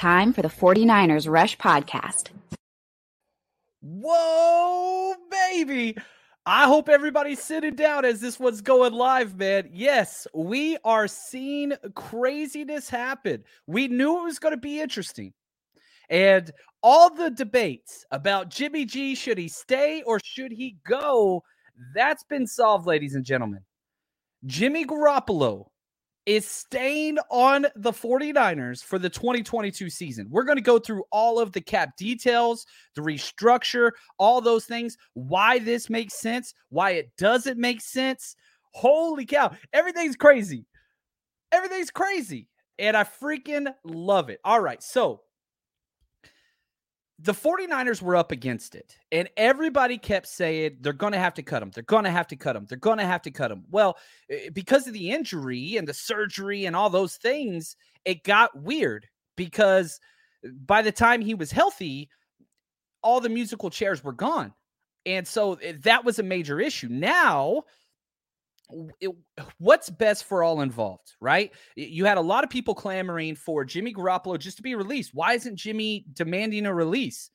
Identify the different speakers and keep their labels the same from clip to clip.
Speaker 1: Time for the 49ers Rush podcast.
Speaker 2: Whoa, baby. I hope everybody's sitting down as this one's going live, man. Yes, we are seeing craziness happen. We knew it was going to be interesting. And all the debates about Jimmy G, should he stay or should he go? That's been solved, ladies and gentlemen. Jimmy Garoppolo is staying on the 49ers for the 2022 season. We're going to go through all of the cap details, the restructure, all those things, why this makes sense, why it doesn't make sense. Holy cow, everything's crazy. Everything's crazy. And I freaking love it. All right. So, the 49ers were up against it, and everybody kept saying they're going to have to cut him. They're going to have to cut him. They're going to have to cut him. Well, eh, because of the injury and the surgery and all those things, it got weird because by the time he was healthy, all the musical chairs were gone. And so eh, that was a major issue. Now, it, what's best for all involved, right? You had a lot of people clamoring for Jimmy Garoppolo just to be released. Why isn't Jimmy demanding a release?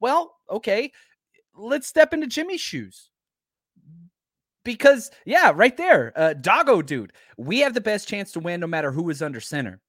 Speaker 2: Well, okay, let's step into Jimmy's shoes. Because, yeah, right there, uh, Doggo dude, we have the best chance to win no matter who is under center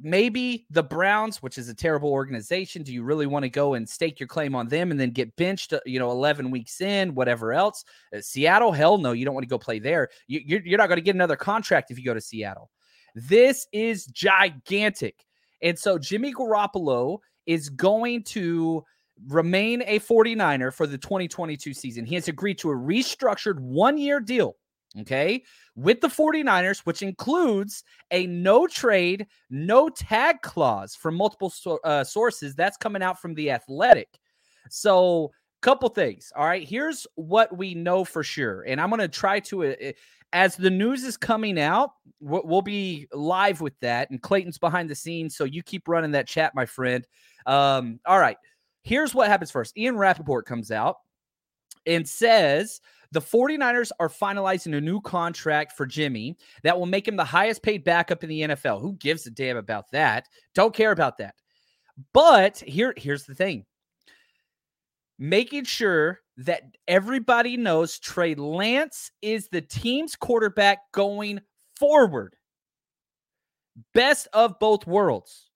Speaker 2: maybe the Browns, which is a terrible organization, do you really want to go and stake your claim on them and then get benched, uh, you know, 11 weeks in, whatever else? Uh, Seattle, hell no, you don't want to go play there. You, you're, you're not going to get another contract if you go to Seattle. This is gigantic. And so Jimmy Garoppolo is going to remain a 49er for the 2022 season. He has agreed to a restructured one year deal okay, with the 49ers, which includes a no trade, no tag clause from multiple so- uh, sources. That's coming out from the athletic. So, couple things. All right, here's what we know for sure. And I'm going to try to, uh, as the news is coming out, we'll be live with that. And Clayton's behind the scenes. So, you keep running that chat, my friend. Um, all right, here's what happens first Ian Rapoport comes out and says the 49ers are finalizing a new contract for Jimmy that will make him the highest paid backup in the NFL. Who gives a damn about that? Don't care about that. But here, here's the thing making sure that everybody knows Trey Lance is the team's quarterback going forward. Best of both worlds.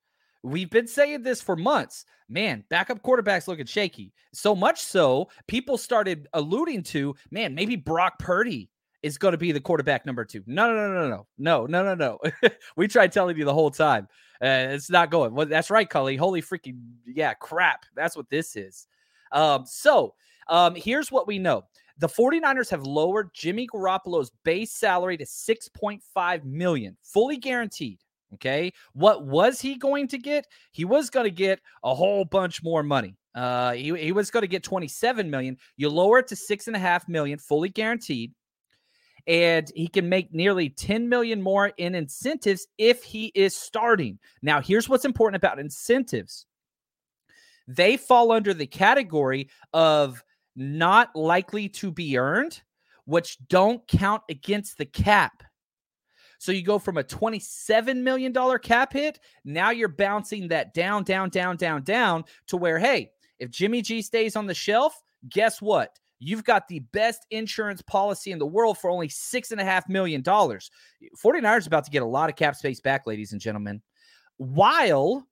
Speaker 2: We've been saying this for months. Man, backup quarterbacks looking shaky. So much so, people started alluding to, man, maybe Brock Purdy is going to be the quarterback number two. No, no, no, no, no, no, no, no, no. we tried telling you the whole time. Uh, it's not going. Well, that's right, Cully. Holy freaking yeah, crap. That's what this is. Um, so um, here's what we know. The 49ers have lowered Jimmy Garoppolo's base salary to 6.5 million, fully guaranteed. Okay. What was he going to get? He was going to get a whole bunch more money. Uh, he, he was going to get 27 million. You lower it to six and a half million, fully guaranteed. and he can make nearly 10 million more in incentives if he is starting. Now, here's what's important about incentives. They fall under the category of not likely to be earned, which don't count against the cap. So you go from a $27 million cap hit. Now you're bouncing that down, down, down, down, down to where, hey, if Jimmy G stays on the shelf, guess what? You've got the best insurance policy in the world for only $6.5 million. 49ers is about to get a lot of cap space back, ladies and gentlemen, while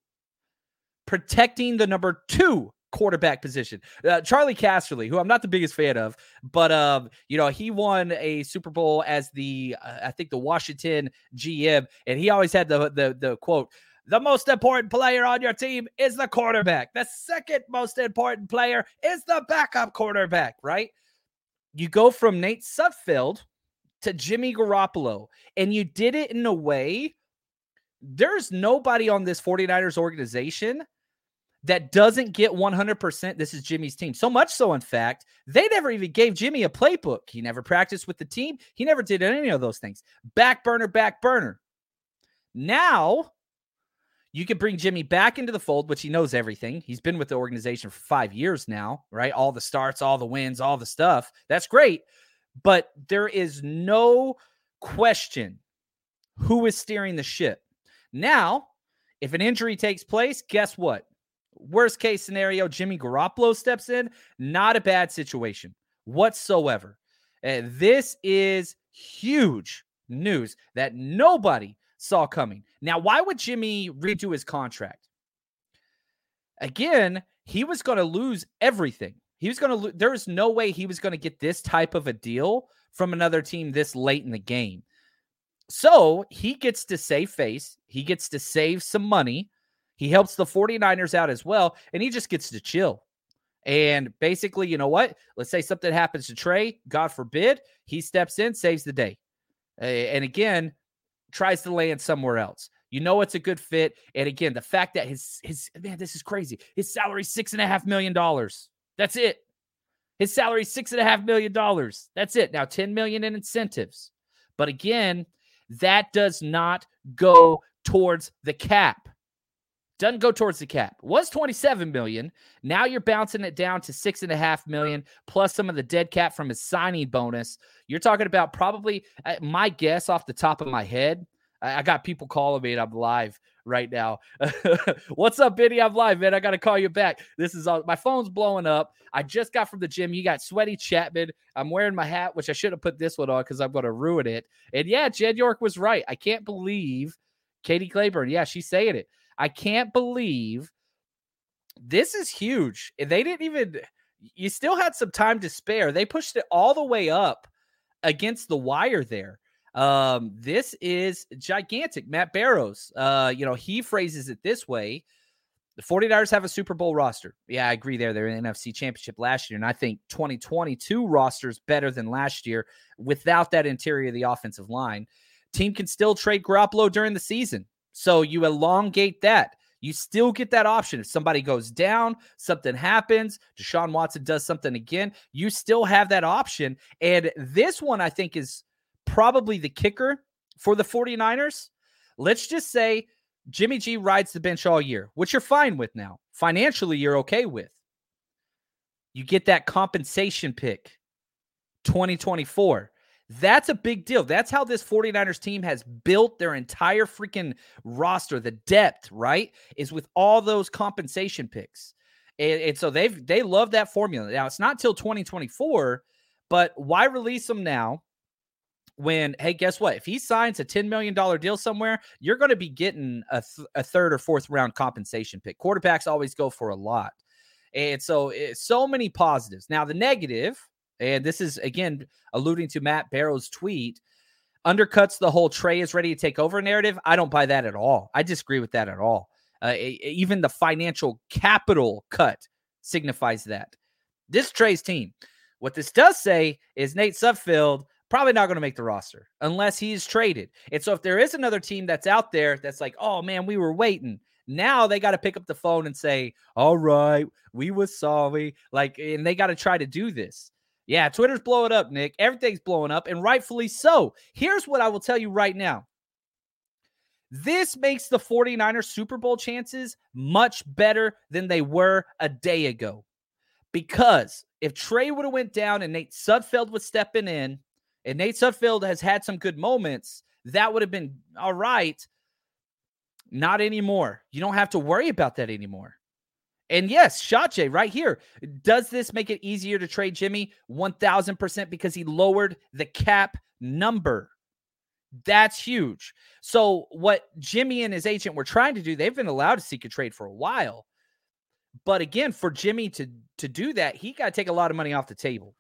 Speaker 2: protecting the number two quarterback position. Uh, Charley Casserly, who I'm not the biggest fan of, but um, you know, he won a Super Bowl as the uh, I think the Washington GM, and he always had the the the quote. The most important player on your team is the quarterback. The second most important player is the backup quarterback, right? You go from Nate Sudfeld to Jimmy Garoppolo, and you did it in a way there's nobody on this 49ers organization that doesn't get 100%. This is Jimmy's team. So much so, in fact, they never even gave Jimmy a playbook. He never practiced with the team. He never did any of those things. Back burner, back burner. Now, you could bring Jimmy back into the fold, which he knows everything. He's been with the organization for five years now, right? All the starts, all the wins, all the stuff. That's great. But there is no question who is steering the ship. Now, if an injury takes place, guess what? Worst case scenario, Jimmy Garoppolo steps in. Not a bad situation whatsoever. And this is huge news that nobody saw coming. Now, why would Jimmy redo his contract? Again, he was going to lose everything. He was going to lose. There was no way he was going to get this type of a deal from another team this late in the game. So he gets to save face. He gets to save some money. He helps the 49ers out as well, and he just gets to chill. And basically, you know what? Let's say something happens to Trey, God forbid, he steps in, saves the day. And again, tries to land somewhere else. You know it's a good fit. And again, the fact that his his man, this is crazy. His salary six and a half million dollars. That's it. His salary six and a half million dollars. That's it. Now 10 million in incentives. But again, that does not go towards the cap doesn't go towards the cap. Was 27 million. Now you're bouncing it down to six and a half million plus some of the dead cap from his signing bonus. You're talking about probably uh, my guess off the top of my head. I, got people calling me and I'm live right now. What's up, Benny? I'm live, man. I got to call you back. This is all my phone's blowing up. I just got from the gym. You got sweaty Chapman. I'm wearing my hat, which I should have put this one on because I'm going to ruin it. And yeah, Jed York was right. I can't believe Katie Claiborne. Yeah, she's saying it. I can't believe this is huge. They didn't even, you still had some time to spare. They pushed it all the way up against the wire there. Um, this is gigantic. Matt Barrows, uh, you know, he phrases it this way. The 49ers have a Super Bowl roster. Yeah, I agree there. They're in the NFC Championship last year. And I think 2022 roster is better than last year without that interior of the offensive line. Team can still trade Garoppolo during the season. So you elongate that. You still get that option. If somebody goes down, something happens, Deshaun Watson does something again, you still have that option. And this one, I think, is probably the kicker for the 49ers. Let's just say Jimmy G rides the bench all year, which you're fine with now. Financially, you're okay with. You get that compensation pick 2024. That's a big deal. That's how this 49ers team has built their entire freaking roster. The depth, right, is with all those compensation picks. And, and so they've they love that formula. Now it's not till 2024, but why release them now? When hey, guess what? If he signs a $10 million deal somewhere, you're going to be getting a, th- a third or fourth round compensation pick. Quarterbacks always go for a lot. And so, eh, so many positives. Now, the negative, and this is again alluding to Matt Barrow's tweet, undercuts the whole Trey is ready to take over narrative. I don't buy that at all. I disagree with that at all. Uh, even the financial capital cut signifies that. This Trey's team. What this does say is Nate Sudfeld probably not going to make the roster unless he's traded. And so if there is another team that's out there that's like, oh man, we were waiting. Now they got to pick up the phone and say, all right, we was sorry. Like, and they got to try to do this. Yeah, Twitter's blowing up, Nick. Everything's blowing up, and rightfully so. Here's what I will tell you right now. This makes the 49ers Super Bowl chances much better than they were a day ago. Because if Trey would have went down and Nate Sudfeld was stepping in, and Nate Sudfeld has had some good moments, that would have been all right. Not anymore. You don't have to worry about that anymore. And yes, Shotjay right here. Does this make it easier to trade Jimmy? 1000% because he lowered the cap number. That's huge. So, what Jimmy and his agent were trying to do, they've been allowed to seek a trade for a while. But again, for Jimmy to to do that, he got to take a lot of money off the table.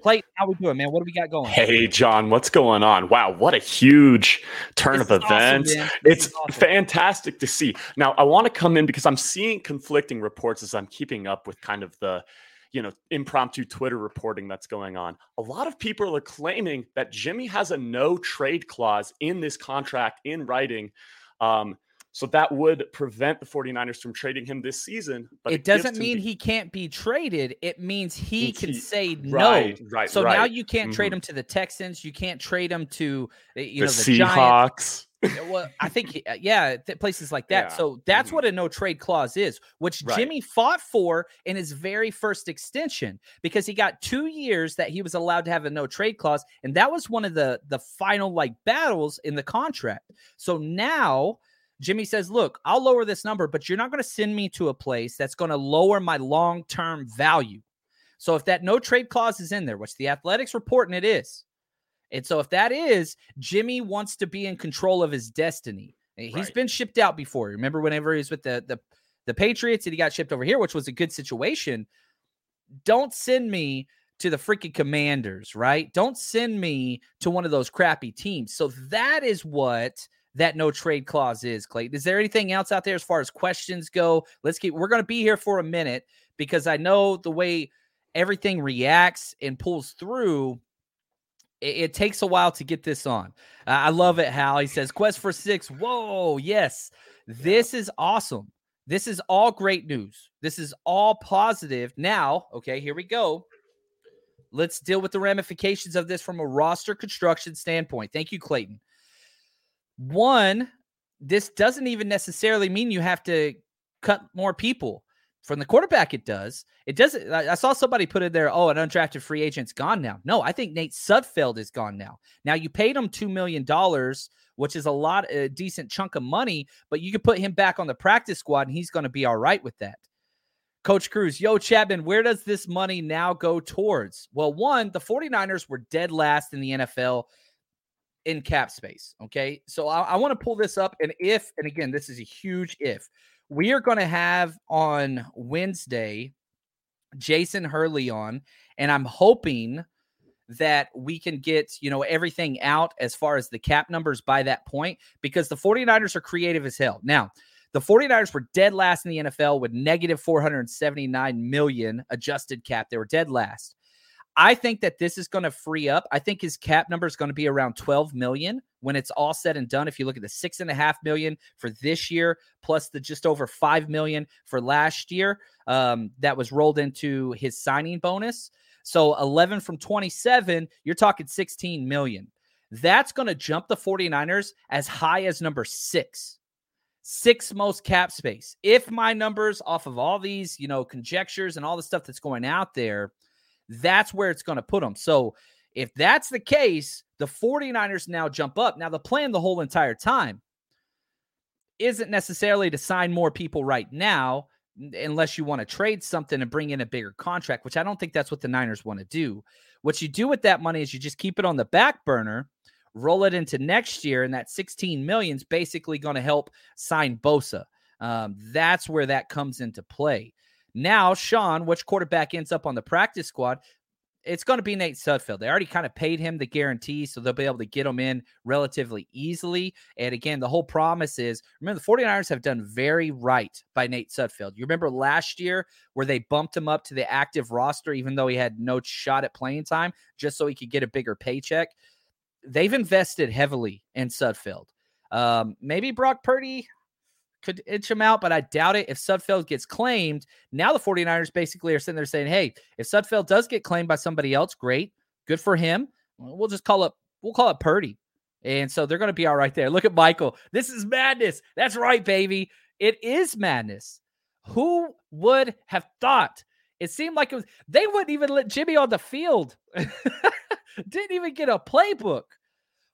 Speaker 2: Clayton, how we doing, man? What do we got going?
Speaker 3: Hey, John, what's going on? Wow, what a huge turn
Speaker 2: This
Speaker 3: of
Speaker 2: is awesome,
Speaker 3: events. it's
Speaker 2: awesome.
Speaker 3: fantastic to see. Now, I want to come in because I'm seeing conflicting reports as I'm keeping up with kind of the you know impromptu Twitter reporting that's going on. A lot of people are claiming that Jimmy has a no trade clause in this contract in writing. Um, so that would prevent the 49ers from trading him this season. But
Speaker 2: it
Speaker 3: gives
Speaker 2: doesn't mean
Speaker 3: the-
Speaker 2: he can't be traded. It means he
Speaker 3: Means
Speaker 2: can
Speaker 3: he-
Speaker 2: say no.
Speaker 3: right, right,
Speaker 2: So now you can't trade
Speaker 3: Mhm.
Speaker 2: him to the Texans. You can't trade him to uh, you
Speaker 3: the
Speaker 2: know the Giants.
Speaker 3: Seahawks.
Speaker 2: Yeah, Well, I think he- uh, yeah, th- places like that.
Speaker 3: Yeah.
Speaker 2: So that's
Speaker 3: Mhm.
Speaker 2: what a no trade clause is, which
Speaker 3: Right.
Speaker 2: Jimmy fought for in his very first extension because he got two years that he was allowed to have a no trade clause, and that was one of the the final like battles in the contract. So now. Jimmy says, Look, I'll lower this number, but you're not going to send me to a place that's going to lower my long term value. So if that no trade clause is in there, which the athletics reporting it is, and so if that is, Jimmy wants to be in control of his destiny. He's
Speaker 3: Right.
Speaker 2: been shipped out before. Remember whenever he was with the the the Patriots and he got shipped over here, which was a good situation. Don't send me to the freaking commanders, right? Don't send me to one of those crappy teams. So that is what that no trade clause is, Clayton. Is there anything else out there as far as questions go? Let's keep we're gonna be here for a minute because I know the way everything reacts and pulls through it, it takes a while to get this on. Uh, I love it, Hal. He says, Quest for six. Whoa, yes. This is awesome. This is all great news. This is all positive. Now, okay, here we go. Let's deal with the ramifications of this from a roster construction standpoint. Thank you, Clayton. One, this doesn't even necessarily mean you have to cut more people. From the quarterback, it does. It doesn't. I saw somebody put in there, oh, an undrafted free agent's gone now. No, I think Nate Sudfeld is gone now. Now you paid him $2 million, which is a lot, a decent chunk of money, but you could put him back on the practice squad and he's going to be all right with that. Coach Cruz, yo, Chapman, where does this money now go towards? Well, one, the 49ers were dead last in the NFL in cap space. Okay. So I, I want to pull this up. And if, and again, this is a huge if, we are going to have on Wednesday Jason Hurley on, and I'm hoping that we can get, you know, everything out as far as the cap numbers by that point because the 49ers are creative as hell. Now, the 49ers were dead last in the NFL with negative 479 million adjusted cap. They were dead last. I think that this is going to free up. I think his cap number is going to be around 12 million when it's all said and done. If you look at the six and a half million for this year, plus the just over five million for last year, um, that was rolled into his signing bonus. So 11 from 27, you're talking 16 million. That's going to jump the 49ers as high as number six. Six most cap space. If my numbers off of all these, you know, conjectures and all the stuff that's going out there, that's where it's going to put them. So if that's the case, the 49ers now jump up. Now, the plan the whole entire time isn't necessarily to sign more people right now, unless you want to trade something and bring in a bigger contract, which I don't think that's what the Niners want to do. What you do with that money is you just keep it on the back burner, roll it into next year, and that 16 million is basically going to help sign Bosa. Um, that's where that comes into play. Now, Sean, which quarterback ends up on the practice squad? It's going to be Nate Sudfeld. They already kind of paid him the guarantee, so they'll be able to get him in relatively easily. And again, the whole promise is remember, the 49ers have done very right by Nate Sudfeld. You remember last year where they bumped him up to the active roster, even though he had no shot at playing time, just so he could get a bigger paycheck? They've invested heavily in Sudfeld. Um, maybe Brock Purdy could inch him out, but I doubt it. If Sudfeld gets claimed, now the 49ers basically are sitting there saying, hey, if Sudfeld does get claimed by somebody else, great. Good for him. We'll just call it, we'll call it Purdy. And so they're going to be all right there. Look at Michael. This is madness. That's right, baby. It is madness. Who would have thought? It seemed like it was, they wouldn't even let Jimmy on the field. Didn't even get a playbook.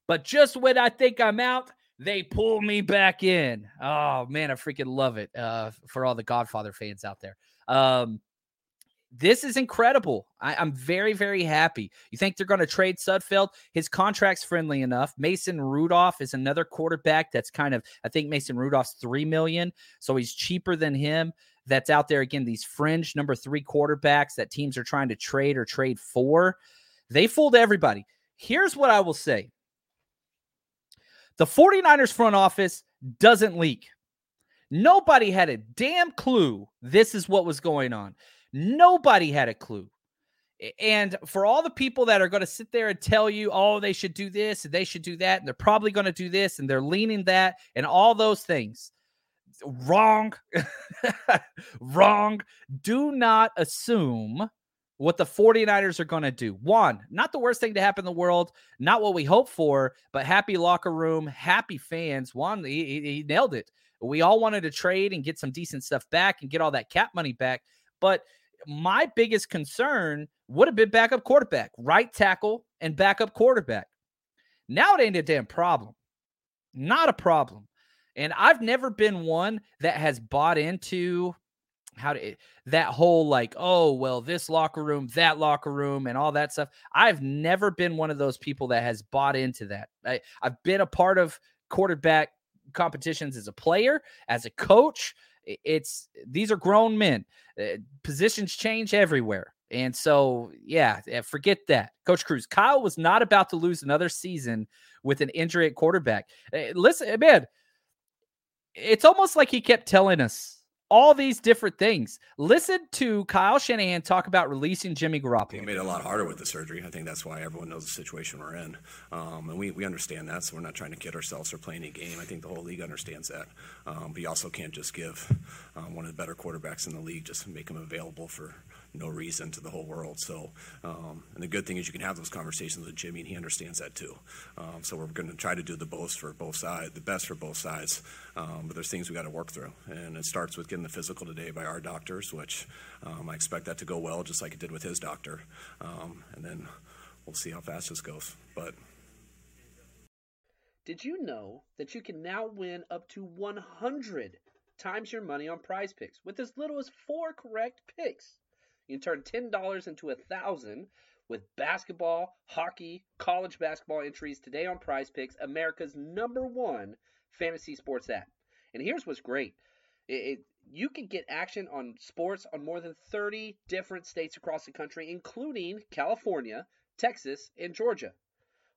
Speaker 2: But just when I think I'm out, they pull me back in. Oh man, I freaking love it. Uh, for all the Godfather fans out there. Um, this is incredible. I, am very, very happy. You think they're going to trade Sudfeld? His contract's friendly enough. Mason Rudolph is another quarterback that's kind of, I think Mason Rudolph's three million, so he's cheaper than him. That's out there again. These fringe number three quarterbacks that teams are trying to trade or trade for. They fooled everybody. Here's what I will say the 49ers front office doesn't leak. Nobody had a damn clue this is what was going on. Nobody had a clue. And for all the people that are going to sit there and tell you, oh, they should do this and they should do that, and they're probably going to do this and they're leaning that and all those things, wrong. wrong. Do not assume what the 49ers are going to do. One, not the worst thing to happen in the world, not what we hope for, but happy locker room, happy fans. One, he, he nailed it. We all wanted to trade and get some decent stuff back and get all that cap money back. But my biggest concern would have been backup quarterback, right tackle, and backup quarterback. Now it ain't a damn problem. Not a problem. And I've never been one that has bought into how to that whole like oh well this locker room that locker room and all that stuff i've never been one of those people that has bought into that I, i've been a part of quarterback competitions as a player as a coach it's these are grown men. Uh, positions change everywhere. And so, yeah, forget that. Coach Cruz, Kyle was not about to lose another season with an injury at quarterback. Uh, listen, man, it's almost like he kept telling us all these different things. Listen to Kyle Shanahan talk about releasing Jimmy Garoppolo.
Speaker 4: He made it a lot harder with the surgery. I think that's why everyone knows the situation we're in. Um, and we, we understand that, so we're not trying to kid ourselves or play any game. I think the whole league understands that. Um, but you also can't just give um, one of the better quarterbacks in the league, just make him available for no reason to the whole world. So, um, and the good thing is you can have those conversations with Jimmy, and he understands that too. Um, so we're going to try to do the best for both sides, the best for both sides. Um, but there's things we got to work through, and it starts with getting the physical today by our doctors, which um, I expect that to go well, just like it did with his doctor. Um, and then we'll see how fast this goes. But
Speaker 5: did you know that you can now win up to 100 times your money on prize picks with as little as four correct picks? You can turn $10 into a 1000 with basketball, hockey, college basketball entries today on Prize Picks, America's number one fantasy sports app. And here's what's great. It, it, you can get action on sports on more than 30 different states across the country, including California, Texas, and Georgia.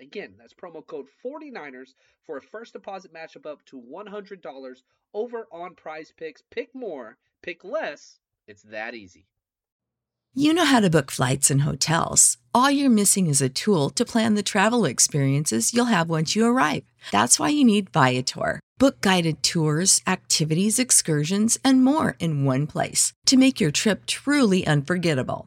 Speaker 5: Again, that's promo code 49ers for a first deposit matchup up to $100 over on Prize Picks. Pick more, pick less. It's that easy.
Speaker 6: You know how to book flights and hotels. All you're missing is a tool to plan the travel experiences you'll have once you arrive. That's why you need Viator. Book guided tours, activities, excursions, and more in one place to make your trip truly unforgettable.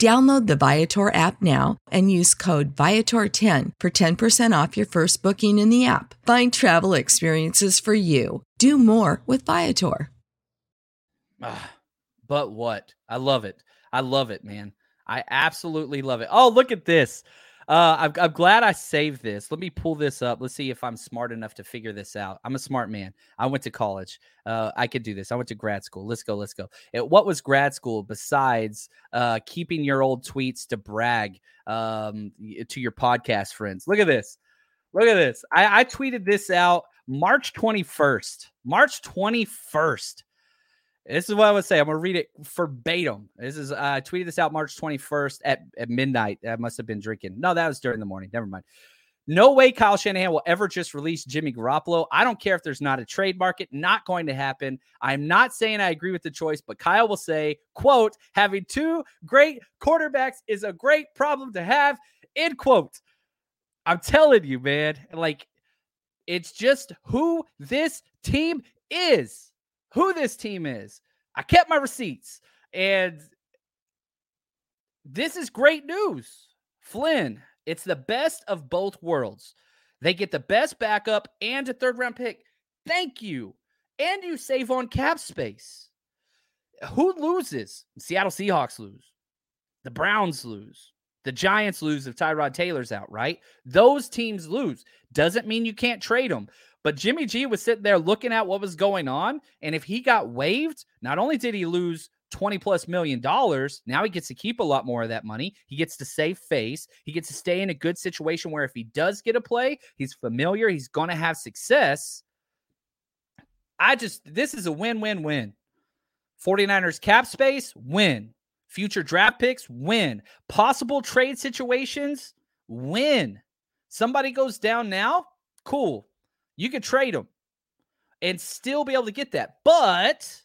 Speaker 6: Download the Viator app now and use code Viator10 for 10% off your first booking in the app. Find travel experiences for you. Do more with Viator.
Speaker 2: Ah, but what? I love it. I love it, man. I absolutely love it. Oh, look at this. Uh, I'm, I'm glad I saved this. Let me pull this up. Let's see if I'm smart enough to figure this out. I'm a smart man. I went to college. Uh, I could do this. I went to grad school. Let's go. Let's go. It, what was grad school besides uh, keeping your old tweets to brag um, to your podcast friends? Look at this. Look at this. I, I tweeted this out March 21st. March 21st. This is what I would say. I'm gonna read it verbatim. This is uh, I tweeted this out March 21st at, at midnight. I must have been drinking. No, that was during the morning. Never mind. No way Kyle Shanahan will ever just release Jimmy Garoppolo. I don't care if there's not a trade market. Not going to happen. I'm not saying I agree with the choice, but Kyle will say, quote, having two great quarterbacks is a great problem to have, end quote. I'm telling you, man, like it's just who this team is who this team is. I kept my receipts. And this is great news. Flynn, it's the best of both worlds. They get the best backup and a third round pick. Thank you. And you save on cap space. Who loses? Seattle Seahawks lose. The Browns lose. The Giants lose if Tyrod Taylor's out, right? Those teams lose. Doesn't mean you can't trade them. But Jimmy G was sitting there looking at what was going on. And if he got waived, not only did he lose 20 plus million dollars, now he gets to keep a lot more of that money. He gets to save face. He gets to stay in a good situation where if he does get a play, he's familiar, he's going to have success. I just, this is a win win win. 49ers cap space, win. Future draft picks, win. Possible trade situations, win. Somebody goes down now, cool. You could trade him and still be able to get that. But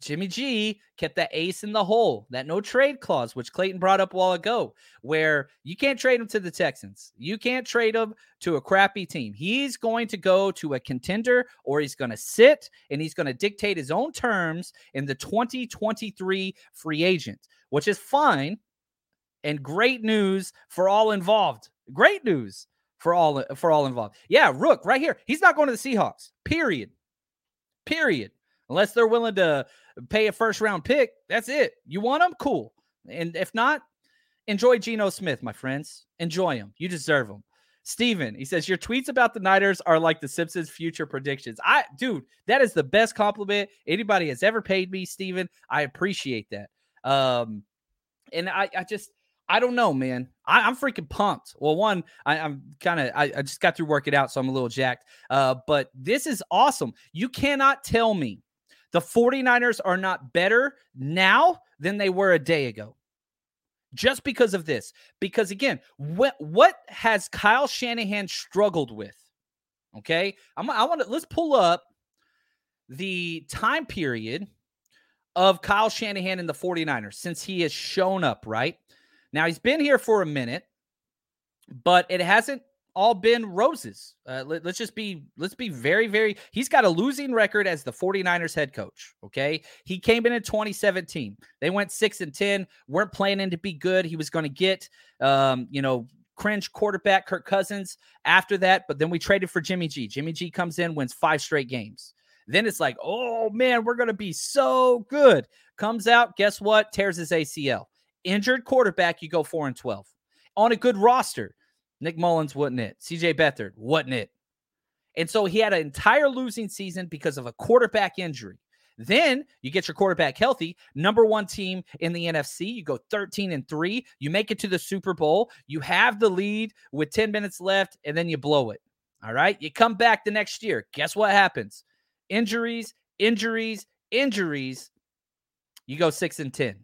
Speaker 2: Jimmy G kept that ace in the hole, that no trade clause, which Clayton brought up a while ago, where you can't trade him to the Texans. You can't trade him to a crappy team. He's going to go to a contender or he's going to sit and he's going to dictate his own terms in the 2023 free agent, which is fine and great news for all involved. Great news for all for all involved. Yeah, Rook right here. He's not going to the Seahawks. Period. Period. Unless they're willing to pay a first round pick, that's it. You want them, cool. And if not, enjoy Geno Smith, my friends. Enjoy him. You deserve him. Steven, he says, Your tweets about the Niners are like the Simpsons future predictions. I, dude, that is the best compliment anybody has ever paid me, Steven. I appreciate that. Um, and I, I just, I don't know, man. I, am freaking pumped. Well, one, I, am kind of, I, I, just got through working out, so I'm a little jacked. Uh, but this is awesome. You cannot tell me the 49ers are not better now than they were a day ago. Just because of this. Because again, what what has Kyle Shanahan struggled with? Okay. I'm, I want to let's pull up the time period of Kyle Shanahan and the 49ers since he has shown up, right? Now he's been here for a minute, but it hasn't all been roses. Uh, let, us just be let's be very very he's got a losing record as the 49ers head coach, okay? He came in in 2017. They went 6 and 10, weren't planning to be good. He was going to get um, you know, cringe quarterback Kirk Cousins after that, but then we traded for Jimmy G. Jimmy G comes in, wins 5 straight games. Then it's like, "Oh man, we're going to be so good." Comes out, guess what? Tears his ACL injured quarterback, you go four and 12. On a good roster, Nick Mullens wasn't it. CJ Beathard wasn't it. And so he had an entire losing season because of a quarterback injury. Then you get your quarterback healthy, number one team in the NFC. You go 13 and three. You make it to the Super Bowl. You have the lead with 10 minutes left, and then you blow it. All right. You come back the next year. Guess what happens? Injuries, injuries, injuries. You go six and 10.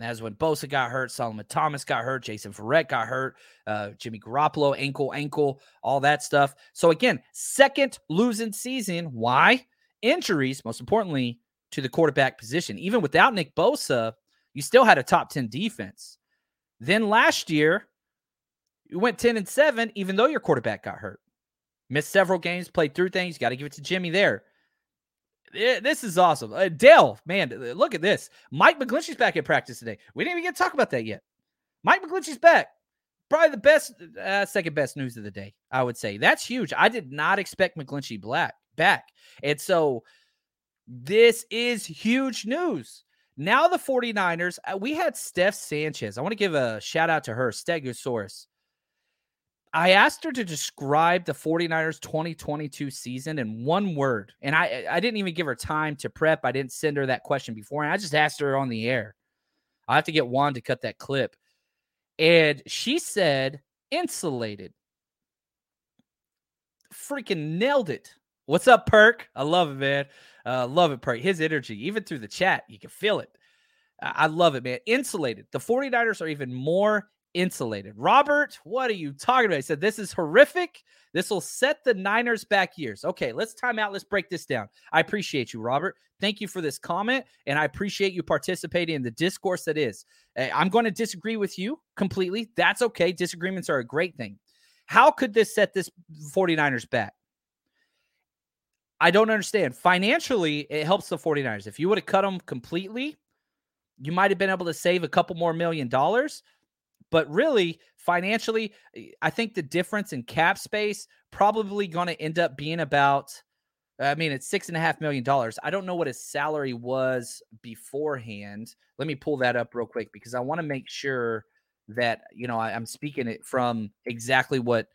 Speaker 2: That's when Bosa got hurt, Solomon Thomas got hurt, Jason Verrett got hurt, uh, Jimmy Garoppolo, ankle, ankle, all that stuff. So again, second losing season. Why? Injuries, most importantly, to the quarterback position. Even without Nick Bosa, you still had a top 10 defense. Then last year, you went 10 and 7, even though your quarterback got hurt. Missed several games, played through things. Got to give it to Jimmy there. This is awesome. Uh, Dale, man, look at this. Mike McGlinchey's back at practice today. We didn't even get to talk about that yet. Mike McGlinchey's back. Probably the best, uh, second best news of the day, I would say. That's huge. I did not expect McGlinchey black back. And so this is huge news. Now the 49ers, uh, we had Steph Sanchez. I want to give a shout out to her, Stegosaurus. I asked her to describe the 49ers 2022 season in one word. And I I didn't even give her time to prep. I didn't send her that question before. And I just asked her on the air. I have to get Juan to cut that clip. And she said insulated. Freaking nailed it. What's up, Perk? I love it, man. Uh, love it, Perk. His energy, even through the chat, you can feel it. I love it, man. Insulated. The 49ers are even more insulated. Robert, what are you talking about? He said, This is horrific. This will set the Niners back years. Okay, let's time out. Let's break this down. I appreciate you, Robert. Thank you for this comment. And I appreciate you participating in the discourse that is. Eh, I'm going to disagree with you completely. That's okay. Disagreements are a great thing. How could this set this 49ers back? I don't understand. Financially, it helps the 49ers. If you would have cut them completely, you might have been able to save a couple more million dollars. But really, financially, eh, I think the difference in cap space probably going to end up being about. I mean, it's six and a half million dollars. I don't know what his salary was beforehand. Let me pull that up real quick because I want to make sure that you know I, I'm speaking it from exactly what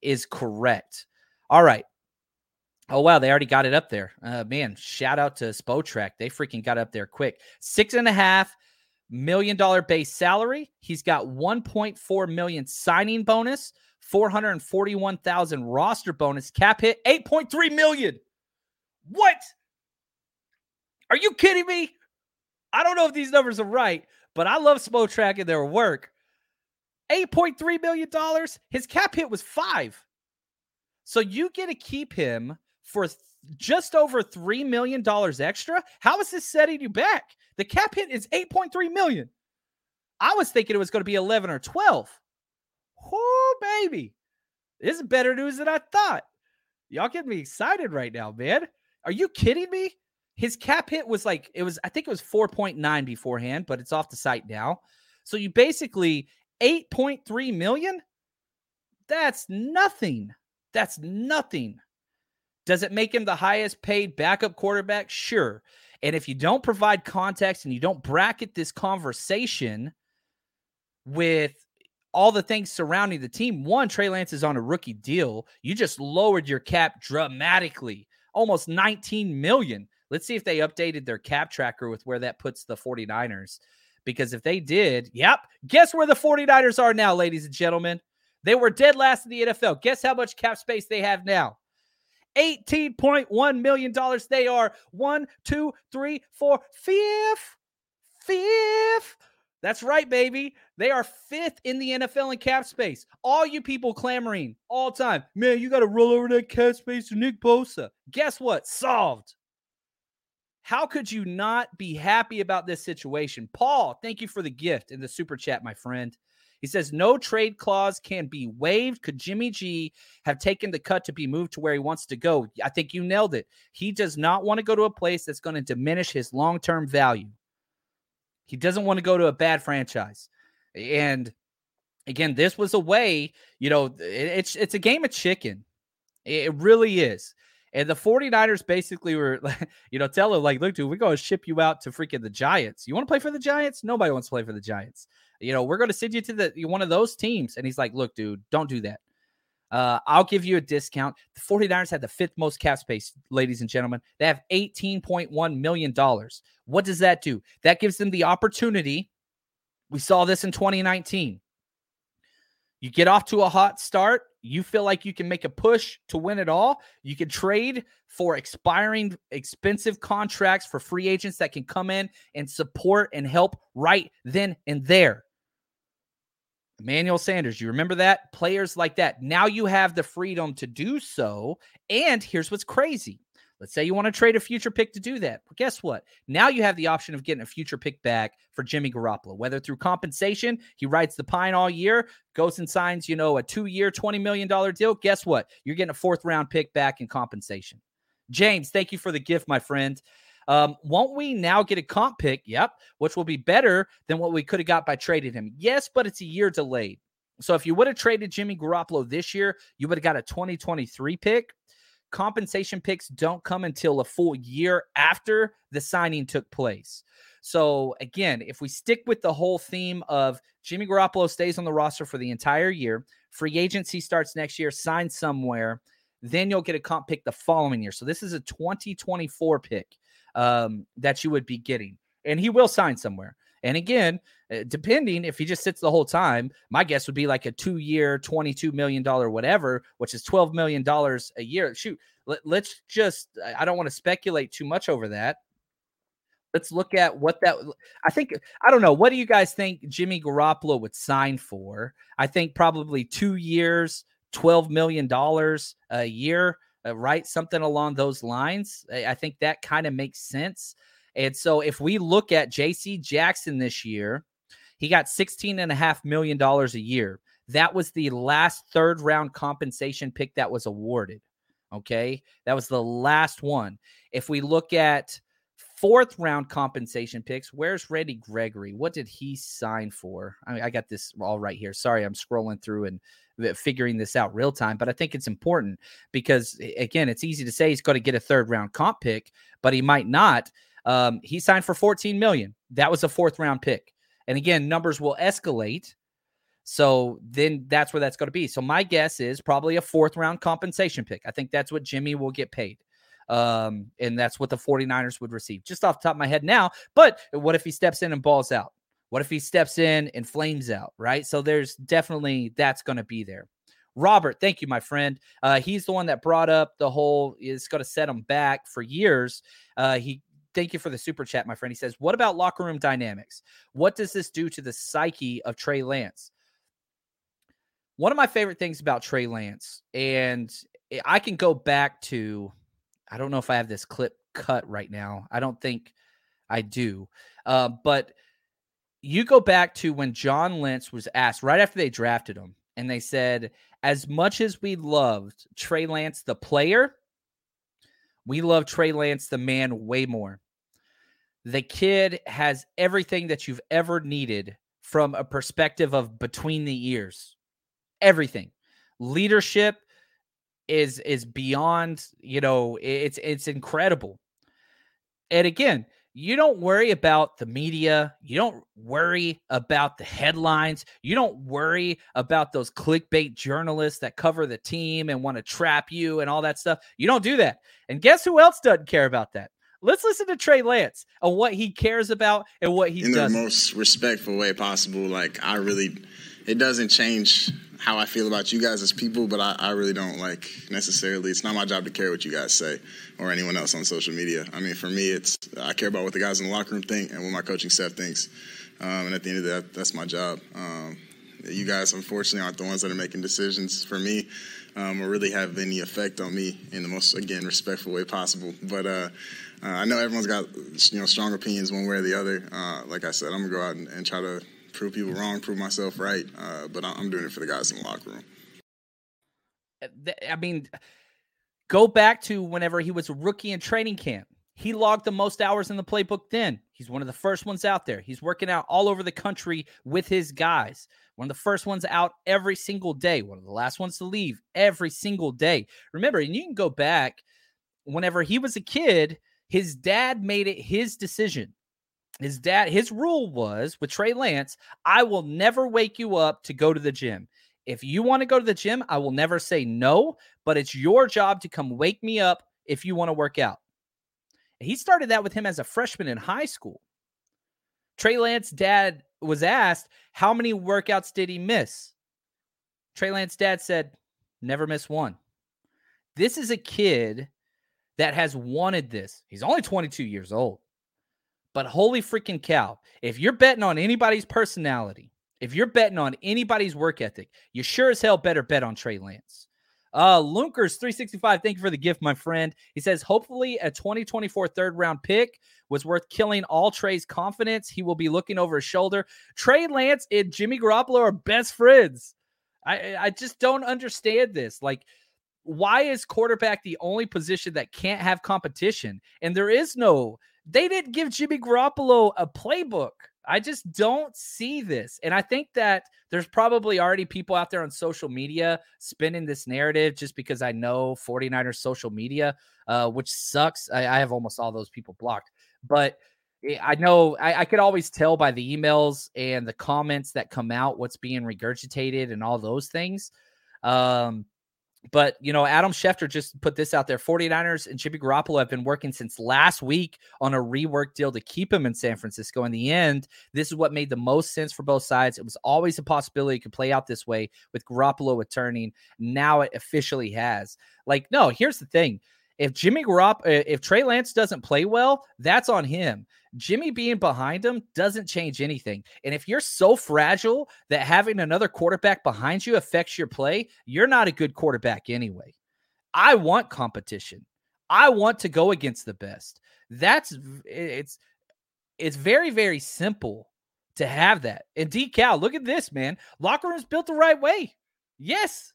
Speaker 2: is correct. All right. Oh wow, they already got it up there. Uh, man, shout out to Spotrac. They freaking got up there quick. Six and a half million dollar base salary. He's got 1.4 million signing bonus, 441,000 roster bonus, cap hit 8.3 million. What? Are you kidding me? I don't know if these numbers are right, but I love Spotrac and their work. $8.3 million. His cap hit was five. So you get to keep him for just over $3 million extra. How is this setting you back? The cap hit is 8.3 million. I was thinking it was going to be 11 or 12. Oh, baby. This is better news than I thought. Y'all getting me excited right now, man. Are you kidding me? His cap hit was like, it was, I think it was 4.9 beforehand, but it's off the site now. So you basically 8.3 million. That's nothing. That's nothing. Does it make him the highest paid backup quarterback? Sure. And if you don't provide context and you don't bracket this conversation with all the things surrounding the team, one, Trey Lance is on a rookie deal. You just lowered your cap dramatically, almost 19 million. Let's see if they updated their cap tracker with where that puts the 49ers. Because if they did, yep, guess where the 49ers are now, ladies and gentlemen? They were dead last in the NFL. Guess how much cap space they have now? $18.1 million. They are one, two, three, four, fifth, fifth. That's right, baby. They are fifth in the NFL in cap space. All you people clamoring all time, man, you got to roll over that cap space to Nick Bosa. Guess what? Solved. How could you not be happy about this situation? Paul, thank you for the gift in the super chat, my friend. He says no trade clause can be waived. Could Jimmy G have taken the cut to be moved to where he wants to go? I think you nailed it. He does not want to go to a place that's going to diminish his long term value. He doesn't want to go to a bad franchise. And again, this was a way, you know, it's it's a game of chicken. It really is. And the 49ers basically were, you know, tell him, like, look, dude, we're going to ship you out to freaking the Giants. You want to play for the Giants? Nobody wants to play for the Giants you know, we're going to send you to the one of those teams. And he's like, look, dude, don't do that. Uh, I'll give you a discount. The 49ers had the fifth most cap space, ladies and gentlemen. They have $18.1 million. What does that do? That gives them the opportunity. We saw this in 2019. You get off to a hot start. You feel like you can make a push to win it all. You can trade for expiring expensive contracts for free agents that can come in and support and help right then and there. Emmanuel Sanders, you remember that? Players like that. Now you have the freedom to do so. And here's what's crazy. Let's say you want to trade a future pick to do that. But guess what? Now you have the option of getting a future pick back for Jimmy Garoppolo, whether through compensation, he rides the pine all year, goes and signs, you know, a two year, $20 million deal. Guess what? You're getting a fourth round pick back in compensation. James, thank you for the gift, my friend. Um, won't we now get a comp pick? Yep, which will be better than what we could have got by trading him. Yes, but it's a year delayed. So if you would have traded Jimmy Garoppolo this year, you would have got a 2023 pick. Compensation picks don't come until a full year after the signing took place. So again, if we stick with the whole theme of Jimmy Garoppolo stays on the roster for the entire year, free agency starts next year, sign somewhere, then you'll get a comp pick the following year. So this is a 2024 pick um, that you would be getting, and he will sign somewhere. And again, uh, depending if he just sits the whole time, my guess would be like a two year, $22 million, whatever, which is $12 million a year. Shoot, let, let's just, I don't want to speculate too much over that. Let's look at what that. I think I don't know. What do you guys think Jimmy Garoppolo would sign for? I think probably two years, twelve million dollars a year, uh, right? Something along those lines. I, I think that kind of makes sense. And so if we look at JC Jackson this year, he got $16.5 million a year. That was the last third round compensation pick that was awarded. Okay. That was the last one. If we look at fourth round compensation picks, where's Randy Gregory? What did he sign for? I, mean, I got this all right here. Sorry, I'm scrolling through and figuring this out real time, but I think it's important because, again, it's easy to say he's going to get a third round comp pick, but he might not. Um, he signed for 14 million. That was a fourth round pick. And again, numbers will escalate. So then that's where that's going to be. So my guess is probably a fourth round compensation pick. I think that's what Jimmy will get paid. Um, and that's what the 49ers would receive just off the top of my head now. But what if he steps in and balls out? What if he steps in and flames out? Right. So there's definitely that's going to be there. Robert, thank you, my friend. Uh, he's the one that brought up the whole it's going to set him back for years. Uh, he thank you for the super chat, my friend. He says, What about locker room dynamics? What does this do to the psyche of Trey Lance? One of my favorite things about Trey Lance, and I can go back to, I don't know if I have this clip cut right now. I don't think I do. Uh, but you go back to when John Lynch was asked right after they drafted him, and they said, as much as we loved Trey Lance, the player, we love Trey Lance, the man, way more. The kid has everything that you've ever needed from a perspective of between the ears. Everything. Leadership is is beyond, you know, it's it's incredible. And again, you don't worry about the media. You don't worry about the headlines. You don't worry about those clickbait journalists that cover the team and want to trap you and all that stuff. You don't do that. And guess who else doesn't care about that? Let's listen to Trey Lance and what he cares about and what he does.
Speaker 7: In the most respectful way possible. Like I really, it doesn't change how I feel about you guys as people, but I, I, really don't like necessarily. It's not my job to care what you guys say or anyone else on social media. I mean, for me, it's I care about what the guys in the locker room think and what my coaching staff thinks. Um, and at the end of that, that's my job. Um, you guys, unfortunately, aren't the ones that are making decisions for me um, or really have any effect on me in the most, again, respectful way possible. But uh, uh, I know everyone's got you know strong opinions one way or the other. Uh, like I said, I'm gonna go out and, and try to prove people wrong, prove myself right. Uh, but I'm doing it for the guys in the locker room.
Speaker 2: Uh, I mean, go back to whenever he was a rookie in training camp. He logged the most hours in the playbook then. He's one of the first ones out there. He's working out all over the country with his guys. One of the first ones out every single day. One of the last ones to leave every single day. Remember, and you can go back whenever he was a kid, his dad made it his decision his dad, his rule was with Trey Lance, I will never wake you up to go to the gym. If you want to go to the gym, I will never say no, but it's your job to come wake me up if you want to work out. He started that with him as a freshman in high school. Trey Lance's dad was asked, How many workouts did he miss? Trey Lance's dad said, Never miss one. This is a kid that has wanted this. He's only 22 years old. But holy freaking cow, if you're betting on anybody's personality, if you're betting on anybody's work ethic, you sure as hell better bet on Trey Lance. Uh, Lunkers 365, thank you for the gift, my friend. He says, hopefully, a 2024 third round pick was worth killing all Trey's confidence. He will be looking over his shoulder. Trey Lance and Jimmy Garoppolo are best friends. I, I just don't understand this. Like, why is quarterback the only position that can't have competition? And there is no they didn't give Jimmy Garoppolo a playbook. I just don't see this. And I think that there's probably already people out there on social media spinning this narrative just because I know 49ers social media, uh, which sucks. I, I have almost all those people blocked. But eh, I know I, I, could always tell by the emails and the comments that come out what's being regurgitated and all those things. Um, but, you know, Adam Schefter just put this out there 49ers and Jimmy Garoppolo have been working since last week on a rework deal to keep him in San Francisco. In the end, this is what made the most sense for both sides. It was always a possibility it could play out this way with Garoppolo returning. Now it officially has. Like, no, here's the thing. If Jimmy Garoppolo, if Trey Lance doesn't play well, that's on him. Jimmy being behind him doesn't change anything. And if you're so fragile that having another quarterback behind you affects your play, you're not a good quarterback anyway. I want competition. I want to go against the best. That's it's it's very very simple to have that. And decal, look at this, man. Locker room's built the right way. Yes.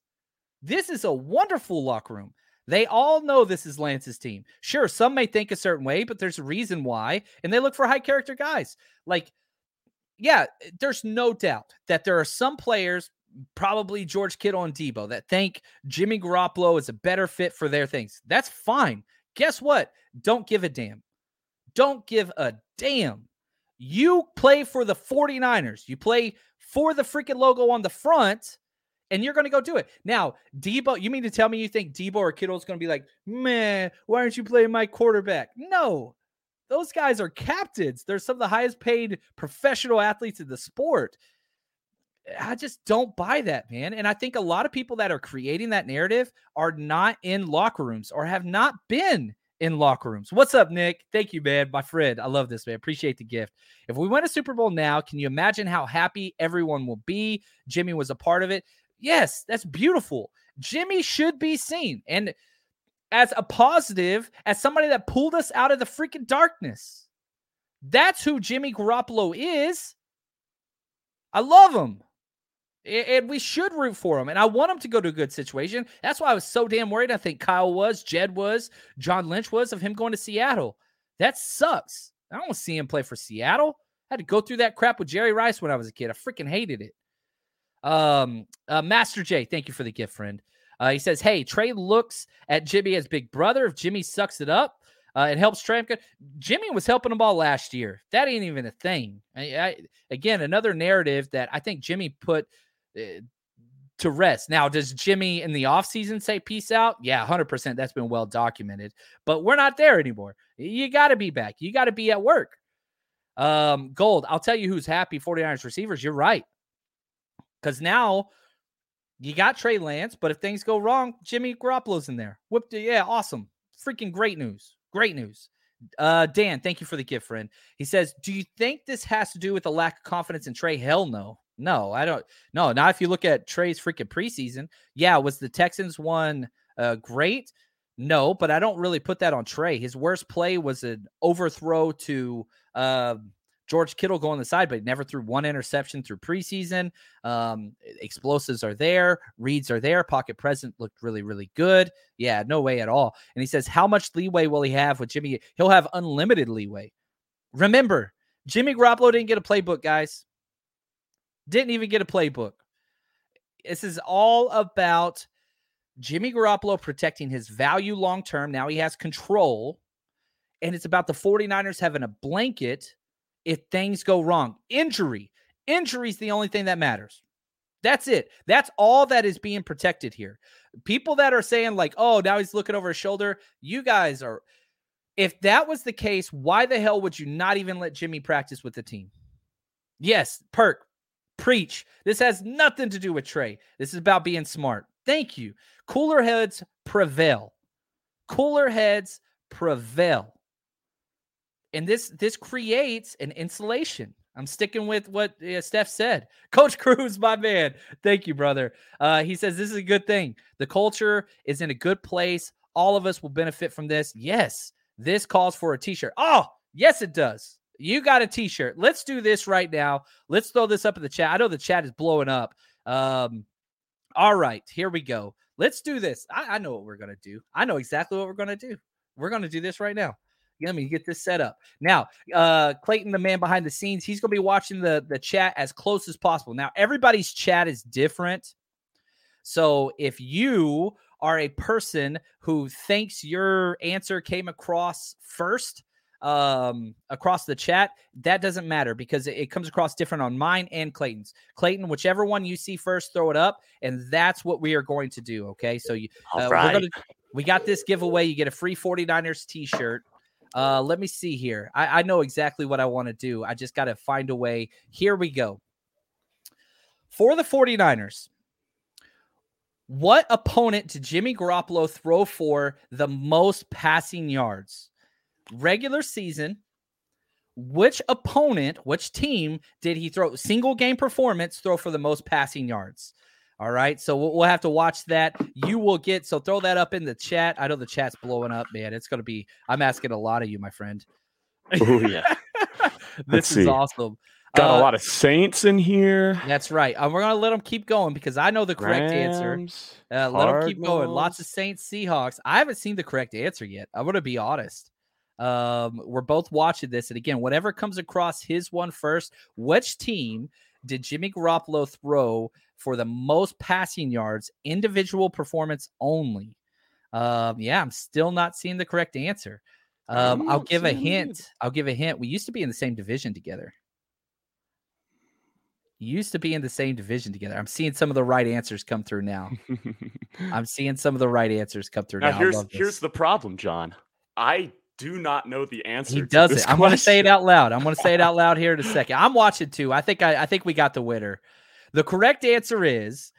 Speaker 2: This is a wonderful locker room. They all know this is Lance's team. Sure, some may think a certain way, but there's a reason why. And they look for high character guys. Like, yeah, there's no doubt that there are some players, probably George Kittle and Deebo, that think Jimmy Garoppolo is a better fit for their things. That's fine. Guess what? Don't give a damn. Don't give a damn. You play for the 49ers. You play for the freaking logo on the front and you're going to go do it. Now, Deebo, you mean to tell me you think Deebo or Kittle is going to be like, man, why aren't you playing my quarterback? No, those guys are captains. They're some of the highest paid professional athletes in the sport. I just don't buy that, man. And I think a lot of people that are creating that narrative are not in locker rooms or have not been in locker rooms. What's up, Nick? Thank you, man. My friend. I love this, man. Appreciate the gift. If we win a Super Bowl now, can you imagine how happy everyone will be? Jimmy was a part of it. Yes, that's beautiful. Jimmy should be seen. And as a positive, as somebody that pulled us out of the freaking darkness. That's who Jimmy Garoppolo is. I love him. And we should root for him. And I want him to go to a good situation. That's why I was so damn worried. I think Kyle was, Jed was, John Lynch was of him going to Seattle. That sucks. I don't want to see him play for Seattle. I had to go through that crap with Jerry Rice when I was a kid. I freaking hated it. Um, uh, Master J, thank you for the gift, friend. Uh, he says, "Hey, Trey looks at Jimmy as big brother. If Jimmy sucks it up, uh, it helps Trey. Jimmy was helping them all last year. That ain't even a thing. I, I, again, another narrative that I think Jimmy put uh, to rest. Now, does Jimmy in the offseason say peace out? Yeah, 100%. That's been well documented. But we're not there anymore. You got to be back. You got to be at work. Um, Gold, I'll tell you who's happy 49ers receivers. You're right. Because now you got Trey Lance, but if things go wrong, Jimmy Garoppolo's in there. Whooped it. Yeah, awesome. Freaking great news. Great news. Uh, Dan, thank you for the gift, friend. He says, Do you think this has to do with a lack of confidence in Trey? Hell no. No, I don't. No, not if you look at Trey's freaking preseason. Yeah, was the Texans one uh, great? No, but I don't really put that on Trey. His worst play was an overthrow to uh, George Kittle going on the side, but he never threw one interception through preseason. Um, explosives are there, reads are there, pocket present looked really, really good. Yeah, no way at all. And he says, How much leeway will he have with Jimmy? He'll have unlimited leeway. Remember, Jimmy Garoppolo didn't get a playbook, guys. Didn't even get a playbook. This is all about Jimmy Garoppolo protecting his value long term. Now he has control. And it's about the 49ers having a blanket if things go wrong. Injury. Injury is the only thing that matters. That's it. That's all that is being protected here. People that are saying, like, oh, now he's looking over his shoulder, you guys are. If that was the case, why the hell would you not even let Jimmy practice with the team? Yes, perk, preach. This has nothing to do with Trey. This is about being smart. Thank you. Cooler heads prevail. Cooler heads prevail and this this creates an insulation. I'm sticking with what uh, Steph said. Coach Cruz, my man. Thank you, brother. Uh, he says this is a good thing. The culture is in a good place. All of us will benefit from this. Yes, this calls for a t-shirt. Oh, yes, it does. You got a t-shirt. Let's do this right now. Let's throw this up in the chat. I know the chat is blowing up. Um, all right, here we go. Let's do this. I, I know what we're gonna do. I know exactly what we're gonna do. We're gonna do this right now. Let me get this set up. Now, uh, Clayton, the man behind the scenes, he's going to be watching the, the chat as close as possible. Now, everybody's chat is different. So if you are a person who thinks your answer came across first, um across the chat that doesn't matter because it, it, comes across different on mine and clayton's clayton whichever one you see first throw it up and that's what we are going to do okay so you uh,
Speaker 3: right.
Speaker 2: gonna, we got this giveaway you get a free 49ers t-shirt uh let me see here i, I know exactly what i want to do i just got to find a way here we go for the 49ers what opponent did Jimmy Garoppolo throw for the most passing yards? regular season, which opponent, which team did he throw single game performance throw for the most passing yards? All right. So we'll, have to watch that. You will get, so throw that up in the chat. I know the chat's blowing up, man. It's going to be, I'm asking a lot of you, my friend.
Speaker 3: Oh, yeah.
Speaker 2: this is awesome.
Speaker 3: Got uh, a lot of Saints in here.
Speaker 2: That's right. Uh, we're going to let them keep going because I know the correct Rams, answer. Uh, let them keep going. Lots of Saints, Seahawks. I haven't seen the correct answer yet. I'm going to be honest. Um, we're both watching this, and again, whatever comes across his one first, which team did Jimmy Garoppolo throw for the most passing yards, individual performance only? Um, yeah, I'm still not seeing the correct answer. Um, I'll give a hint. I'll give a hint. We used to be in the same division together. Used to be in the same division together. I'm seeing some of the right answers come through now. I'm seeing some of the right answers come through now.
Speaker 3: now. Here's here's the problem, John. I do not know the answer.
Speaker 2: He does it. I'm going to say it out loud. I'm going to say it out loud here in a second. I'm watching too. I think I, I think we got the winner. The correct answer is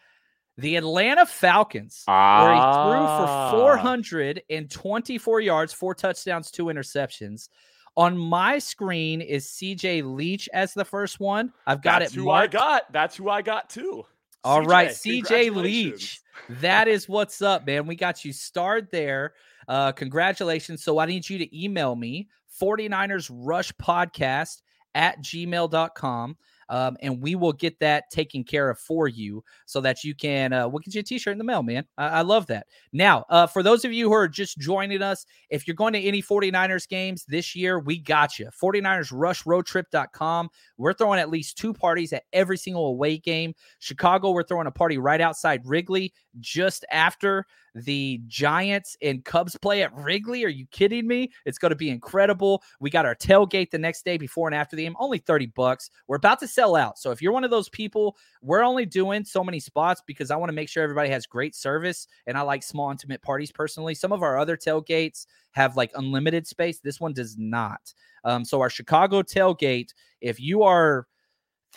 Speaker 2: the Atlanta Falcons, ah. where he threw for 424 yards, four touchdowns, two interceptions. On my screen is CJ Leach as the first one. I've got
Speaker 3: That's
Speaker 2: it.
Speaker 3: Who marked. I got. That's who I got too.
Speaker 2: All CJ, right, CJ Leach. That is what's up, man. We got you starred there. Uh, congratulations. So I need you to email me 49ers Rush Podcast at gmail.com. Um, and we will get that taken care of for you so that you can uh, we'll get you a t-shirt in the mail man. I, I love that. Now uh, for those of you who are just joining us if you're going to any 49ers games this year we got you. 49ers rush roadtrip.com we're throwing at least two parties at every single away game. Chicago we're throwing a party right outside wrigley just after the Giants and Cubs play at Wrigley. Are you kidding me? It's going to be incredible. We got our tailgate the next day before and after the game, only 30 bucks. We're about to sell out. So if you're one of those people, we're only doing so many spots because I want to make sure everybody has great service and I like small intimate parties personally. Some of our other tailgates have like unlimited space. This one does not. Um, so our Chicago tailgate, if you are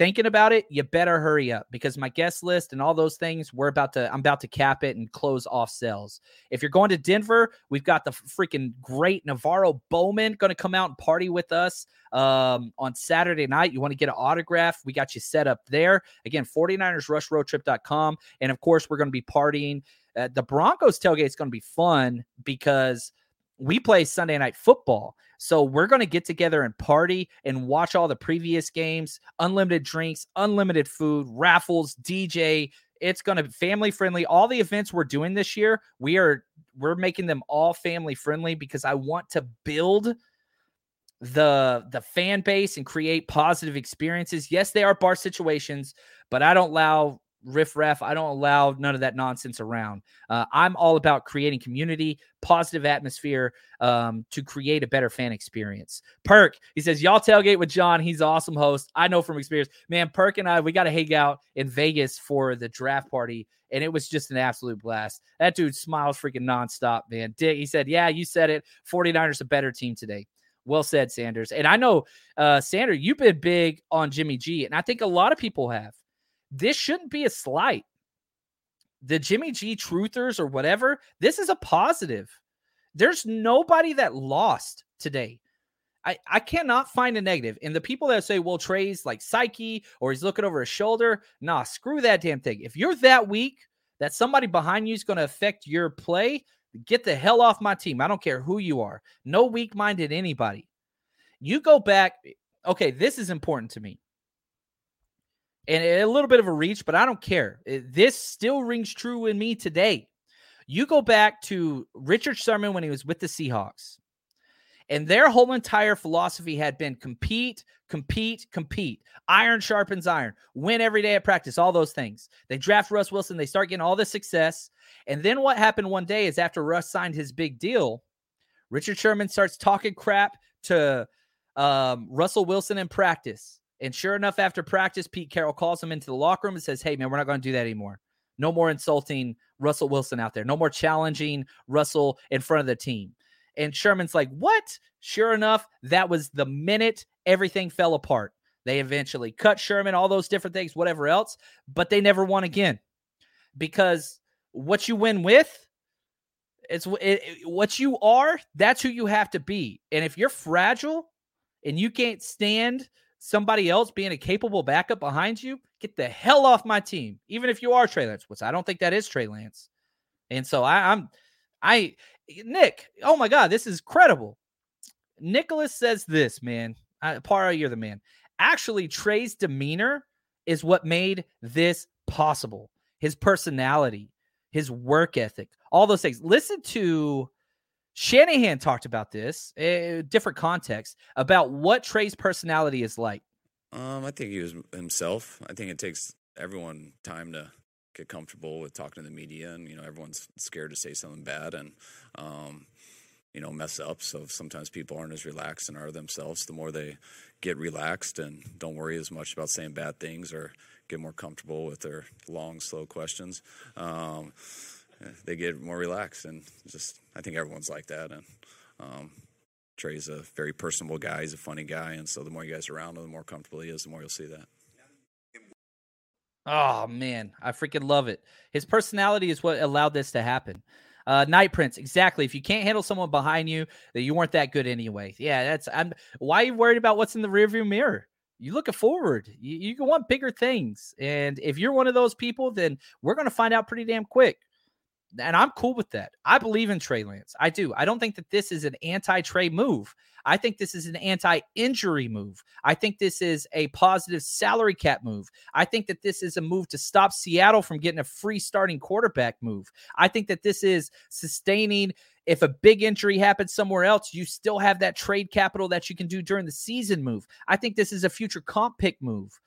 Speaker 2: thinking about it, you better hurry up because my guest list and all those things, we're about to, I'm about to cap it and close off sales. If you're going to Denver, we've got the freaking great NaVorro Bowman going to come out and party with us um, on Saturday night. You want to get an autograph? We got you set up there. Again, 49ersrushroadtrip.com. And of course, we're going to be partying. Uh, the Broncos tailgate is going to be fun because we play Sunday night football. So we're going to get together and party and watch all the previous games, unlimited drinks, unlimited food, raffles, DJ. It's going to be family friendly. All the events we're doing this year, we are we're making them all family friendly because I want to build the the fan base and create positive experiences. Yes, they are bar situations, but I don't allow riff raff. I don't allow none of that nonsense around. Uh, I'm all about creating community, positive atmosphere um, to create a better fan experience. Perk, he says, Y'all tailgate with John. He's awesome host. I know from experience. Man, Perk and I, we got to hang out in Vegas for the draft party. And it was just an absolute blast. That dude smiles freaking nonstop, man. Dick, he said, Yeah, you said it. 49ers a better team today. Well said, Sanders. And I know, uh, Sanders, you've been big on Jimmy G, and I think a lot of people have this shouldn't be a slight. The Jimmy G truthers or whatever, this is a positive. There's nobody that lost today. I, I cannot find a negative. And the people that say, well, Trey's like psyche or he's looking over his shoulder, nah, screw that damn thing. If you're that weak that somebody behind you is going to affect your play, get the hell off my team. I don't care who you are. No weak minded anybody. You go back. Okay, this is important to me and a little bit of a reach, but I don't care. This still rings true in me today. You go back to Richard Sherman when he was with the Seahawks, and their whole entire philosophy had been compete, compete, compete. Iron sharpens iron. Win every day at practice, all those things. They draft Russ Wilson, they start getting all this success. And then what happened one day is after Russ signed his big deal, Richard Sherman starts talking crap to um, Russell Wilson in practice. And sure enough, after practice, Pete Carroll calls him into the locker room and says, Hey, man, we're not going to do that anymore. No more insulting Russell Wilson out there. No more challenging Russell in front of the team. And Sherman's like, What? Sure enough, that was the minute everything fell apart. They eventually cut Sherman, all those different things, whatever else, but they never won again because what you win with it's it, it, what you are that's who you have to be and if you're fragile and you can't stand somebody else being a capable backup behind you get the hell off my team even if you are trey lance which i don't think that is trey lance. And so I, i'm i nick oh my god this is credible. Nicholas says this man. I, Para, you're the man. Actually trey's demeanor is what made this possible. His personality, his work ethic, all those things. Listen to Shanahan talked about this, a different context, about what Trey's personality is like.
Speaker 8: Um, I think he was himself. I think it takes everyone time to get comfortable with talking to the media, and you know everyone's scared to say something bad and um, you know mess up. So sometimes people aren't as relaxed and are themselves. The more they get relaxed and don't worry as much about saying bad things or get more comfortable with their long, slow questions. Um, they get more relaxed, and just I think everyone's like that. And um, Trey's a very personable guy. He's a funny guy, and so the more you guys are around him, the more comfortable he is, the more you'll see that.
Speaker 2: Oh man, I freaking love it. His personality is what allowed this to happen. Uh, Night Prince, exactly. If you can't handle someone behind you, that you weren't that good anyway. Yeah, that's. I'm. Why are you worried about what's in the rearview mirror? you looking forward. You, you can want bigger things. And if you're one of those people, then we're going to find out pretty damn quick. And I'm cool with that. I believe in Trey Lance. I do. I don't think that this is an anti Trey move. I think this is an anti injury move. I think this is a positive salary cap move. I think that this is a move to stop Seattle from getting a free starting quarterback move. I think that this is sustaining if a big injury happens somewhere else, you still have that trade capital that you can do during the season move. I think this is a future comp pick move.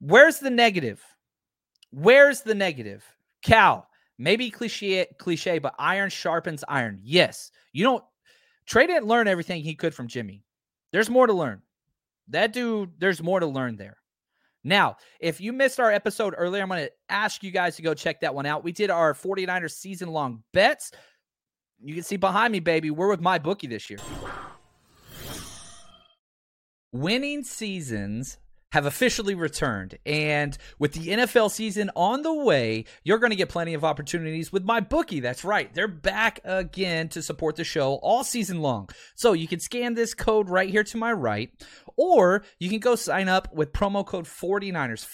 Speaker 2: Where's the negative? Where's the negative? Cal, maybe cliche, cliche, but iron sharpens iron. Yes. You don't Trey didn't learn everything he could from Jimmy. There's more to learn. That dude, there's more to learn there. Now, if you missed our episode earlier, I'm going to ask you guys to go check that one out. We did our 49ers season long bets. You can see behind me, baby, we're with my bookie this year. Winning seasons have officially returned. And with the NFL season on the way, you're going to get plenty of opportunities with my bookie. That's right. They're back again to support the show all season long. So you can scan this code right here to my right, or you can go sign up with promo code 49ers,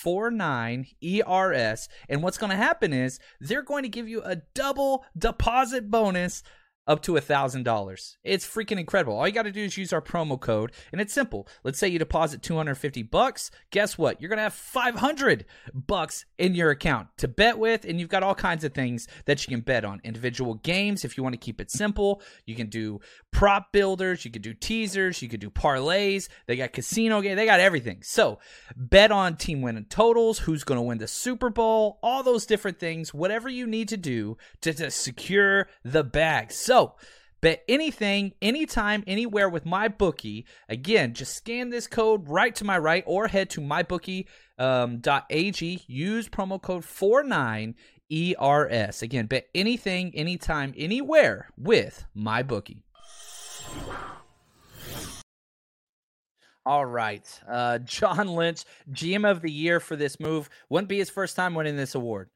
Speaker 2: 49ERS. And what's going to happen is they're going to give you a double deposit bonus up to a thousand dollars. It's freaking incredible. All you got to do is use our promo code, and it's simple. Let's say you deposit 250 bucks. Guess what? You're gonna have 500 bucks in your account to bet with, and you've got all kinds of things that you can bet on. Individual games, if you want to keep it simple, you can do prop builders, you can do teasers, you can do parlays. They got casino game, they got everything. So bet on team winning totals, who's gonna win the Super Bowl, all those different things. Whatever you need to do to, to secure the bag. So bet anything, anytime, anywhere with my bookie. Again, just scan this code right to my right or head to mybookie.ag. Um, use promo code 49ERS. Again, bet anything, anytime, anywhere with my bookie. All right. Uh, John Lynch, GM of the year for this move. Wouldn't be his first time winning this award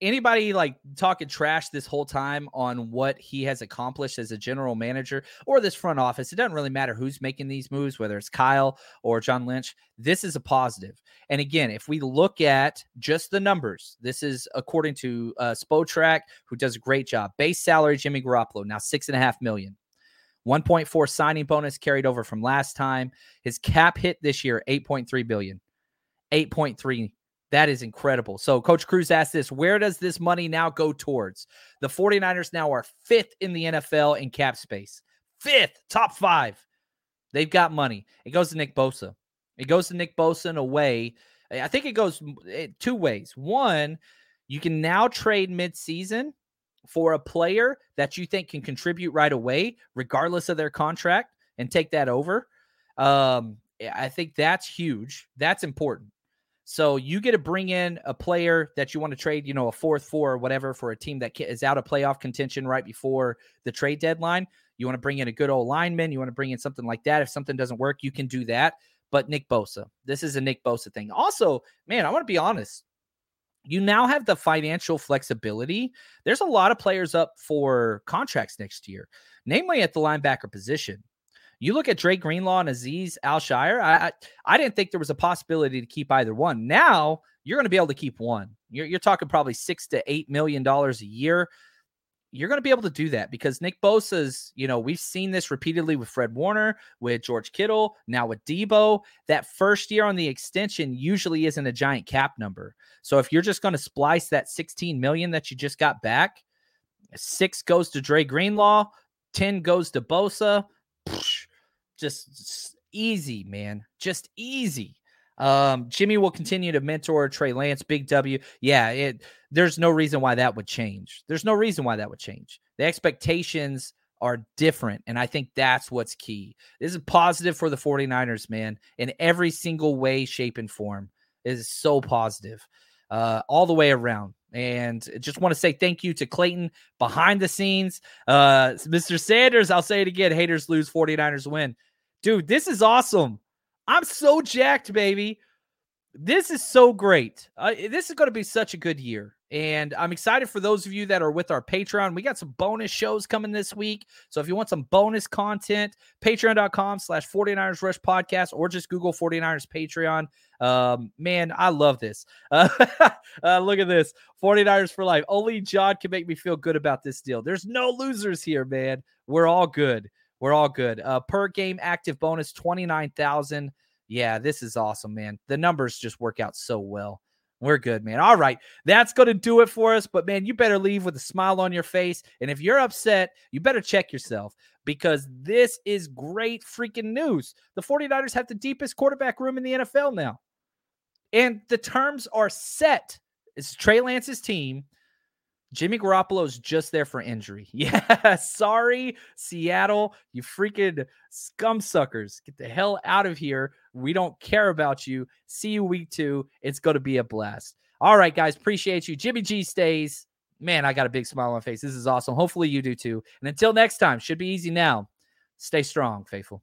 Speaker 2: anybody like talking trash this whole time on what he has accomplished as a general manager or this front office, it doesn't really matter who's making these moves, whether it's Kyle or John Lynch. This is a positive. And again, if we look at just the numbers, this is according to uh, Spotrac, who does a great job. Base salary, Jimmy Garoppolo, now six and a half million. 1.4 signing bonus carried over from last time. His cap hit this year, 8.3 billion. 8.3 that is incredible. So, Coach Cruz asked this Where does this money now go towards? The 49ers now are fifth in the NFL in cap space. Fifth, top five. They've got money. It goes to Nick Bosa. It goes to Nick Bosa in a way. I think it goes two ways. One, you can now trade midseason for a player that you think can contribute right away, regardless of their contract, and take that over, um, I think that's huge. That's important. So you get to bring in a player that you want to trade, you know, a fourth four or whatever for a team that is out of playoff contention right before the trade deadline. You want to bring in a good old lineman. You want to bring in something like that. If something doesn't work, you can do that. But Nick Bosa, this is a Nick Bosa thing. Also, man, I want to be honest. You now have the financial flexibility. There's a lot of players up for contracts next year, namely at the linebacker position. You look at Dre Greenlaw and Azeez Al-Shaair. I, I, I didn't think there was a possibility to keep either one. Now you're going to be able to keep one. You're, you're talking probably six to eight million dollars a year. You're going to be able to do that because Nick Bosa's, you know, we've seen this repeatedly with Fred Warner, with George Kittle, now with Deebo. That first year on the extension usually isn't a giant cap number. So if you're just going to splice that 16 million that you just got back, six goes to Dre Greenlaw, 10 goes to Bosa. Psh, just easy, man. Just easy. Um, Jimmy will continue to mentor Trey Lance, Big W. Yeah, it there's no reason why that would change. There's no reason why that would change. The expectations are different. And I think that's what's key. This is positive for the 49ers, man, in every single way, shape, and form. It is so positive uh, all the way around. And just want to say thank you to Clayton behind the scenes. Uh, Mr. Sanders, I'll say it again haters lose, 49ers win. Dude, this is awesome. I'm so jacked, baby. This is so great. Uh, this is going to be such a good year. And I'm excited for those of you that are with our Patreon. We got some bonus shows coming this week. So if you want some bonus content, patreon.com slash 49ers Rush Podcast or just Google 49ers Patreon. Um, man, I love this. Uh, uh, look at this 49ers for life. Only John can make me feel good about this deal. There's no losers here, man. We're all good. We're all good. Uh, per game active bonus 29,000. Yeah, this is awesome, man. The numbers just work out so well. We're good, man. All right. That's going to do it for us. But, man, you better leave with a smile on your face. And if you're upset, you better check yourself because this is great freaking news. The 49ers have the deepest quarterback room in the NFL now. And the terms are set. It's Trey Lance's team. Jimmy Garoppolo's just there for injury. Yeah, sorry, Seattle, you freaking scum suckers. Get the hell out of here. We don't care about you. See you week two. It's going to be a blast. All right, guys, appreciate you. Jimmy G stays. Man, I got a big smile on my face. This is awesome. Hopefully, you do too. And until next time, should be easy now. Stay strong, faithful.